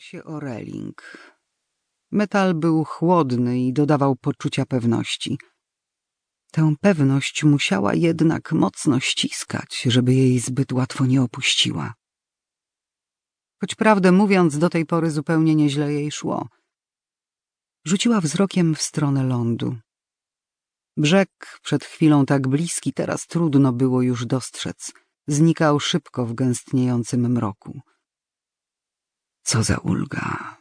się o reling. Metal był chłodny i dodawał poczucia pewności. Tę pewność musiała jednak mocno ściskać, żeby jej zbyt łatwo nie opuściła. Choć prawdę mówiąc, do tej pory zupełnie nieźle jej szło. Rzuciła wzrokiem w stronę lądu. Brzeg, przed chwilą tak bliski, teraz trudno było już dostrzec. Znikał szybko w gęstniejącym mroku. Co za ulga!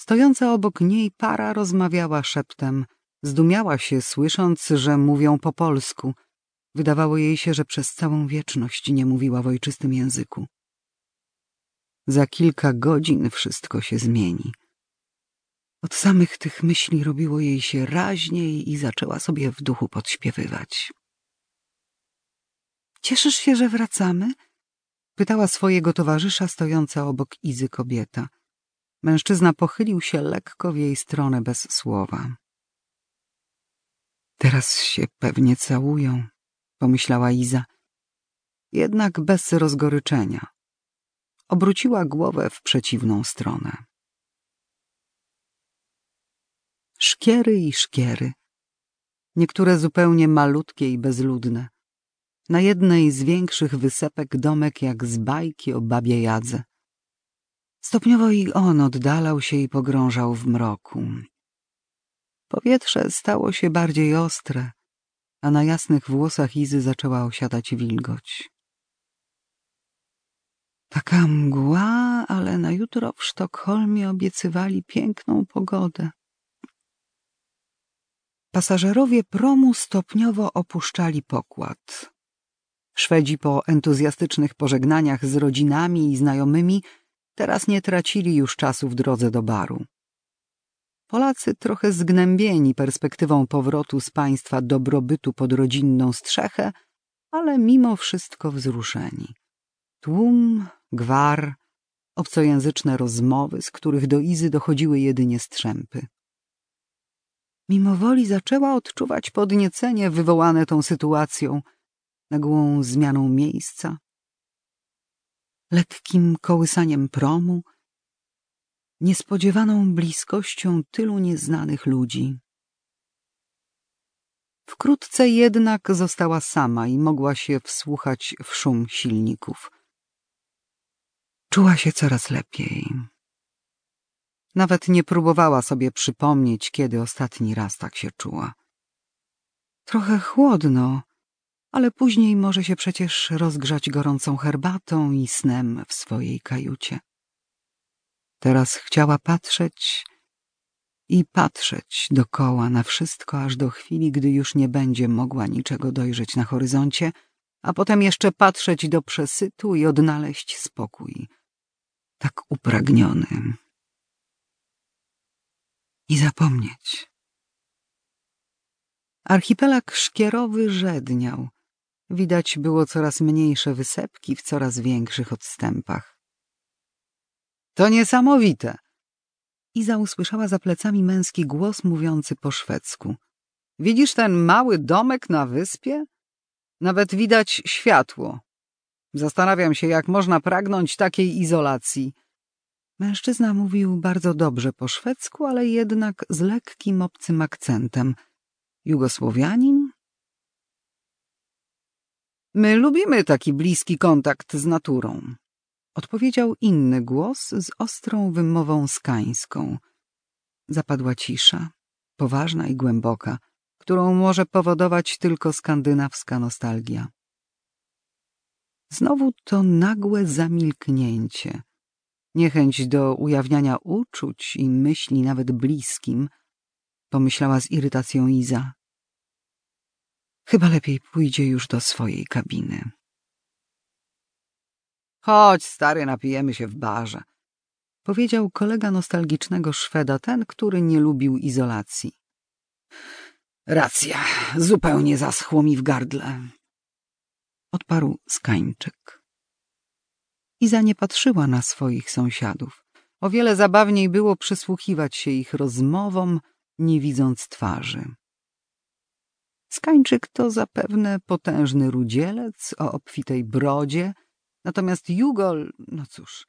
Stojąca obok niej para rozmawiała szeptem. Zdumiała się, słysząc, że mówią po polsku. Wydawało jej się, że przez całą wieczność nie mówiła w ojczystym języku. Za kilka godzin wszystko się zmieni. Od samych tych myśli robiło jej się raźniej i zaczęła sobie w duchu podśpiewywać. Cieszysz się, że wracamy? Pytała swojego towarzysza stojąca obok Izy kobieta. Mężczyzna pochylił się lekko w jej stronę bez słowa. Teraz się pewnie całują, pomyślała Iza. Jednak bez rozgoryczenia. Obróciła głowę w przeciwną stronę. Szkiery i szkiery. Niektóre zupełnie malutkie i bezludne. Na jednej z większych wysepek domek jak z bajki o babie Jadze. Stopniowo i on oddalał się i pogrążał w mroku. Powietrze stało się bardziej ostre, a na jasnych włosach Izy zaczęła osiadać wilgoć. Taka mgła, ale na jutro w Sztokholmie obiecywali piękną pogodę. Pasażerowie promu stopniowo opuszczali pokład. Szwedzi po entuzjastycznych pożegnaniach z rodzinami i znajomymi teraz nie tracili już czasu w drodze do baru. Polacy, trochę zgnębieni perspektywą powrotu z państwa dobrobytu pod rodzinną strzechę, ale mimo wszystko wzruszeni. Tłum, gwar, obcojęzyczne rozmowy, z których do Izy dochodziły jedynie strzępy. Mimowoli zaczęła odczuwać podniecenie wywołane tą sytuacją, nagłą zmianą miejsca, lekkim kołysaniem promu, niespodziewaną bliskością tylu nieznanych ludzi. Wkrótce jednak została sama i mogła się wsłuchać w szum silników. Czuła się coraz lepiej. Nawet nie próbowała sobie przypomnieć, kiedy ostatni raz tak się czuła. Trochę chłodno, ale później może się przecież rozgrzać gorącą herbatą i snem w swojej kajucie. Teraz chciała patrzeć i patrzeć dokoła na wszystko, aż do chwili, gdy już nie będzie mogła niczego dojrzeć na horyzoncie, a potem jeszcze patrzeć do przesytu i odnaleźć spokój. Tak upragniony. I zapomnieć. Archipelag szkierowy żedniał. Widać było coraz mniejsze wysepki w coraz większych odstępach. To niesamowite! Iza usłyszała za plecami męski głos mówiący po szwedzku. Widzisz ten mały domek na wyspie? Nawet widać światło. Zastanawiam się, jak można pragnąć takiej izolacji. Mężczyzna mówił bardzo dobrze po szwedzku, ale jednak z lekkim obcym akcentem. Jugosłowianin? My lubimy taki bliski kontakt z naturą. Odpowiedział inny głos z ostrą wymową skańską. Zapadła cisza, poważna i głęboka, którą może powodować tylko skandynawska nostalgia. Znowu to nagłe zamilknięcie, niechęć do ujawniania uczuć i myśli nawet bliskim, pomyślała z irytacją Iza. Chyba lepiej pójdzie już do swojej kabiny. Chodź, stary, napijemy się w barze. Powiedział kolega nostalgicznego Szweda, ten, który nie lubił izolacji. Racja, zupełnie zaschło mi w gardle. Odparł Skańczyk. Iza nie patrzyła na swoich sąsiadów. O wiele zabawniej było przysłuchiwać się ich rozmowom, nie widząc twarzy. Skańczyk to zapewne potężny rudzielec o obfitej brodzie, natomiast Jugol, no cóż,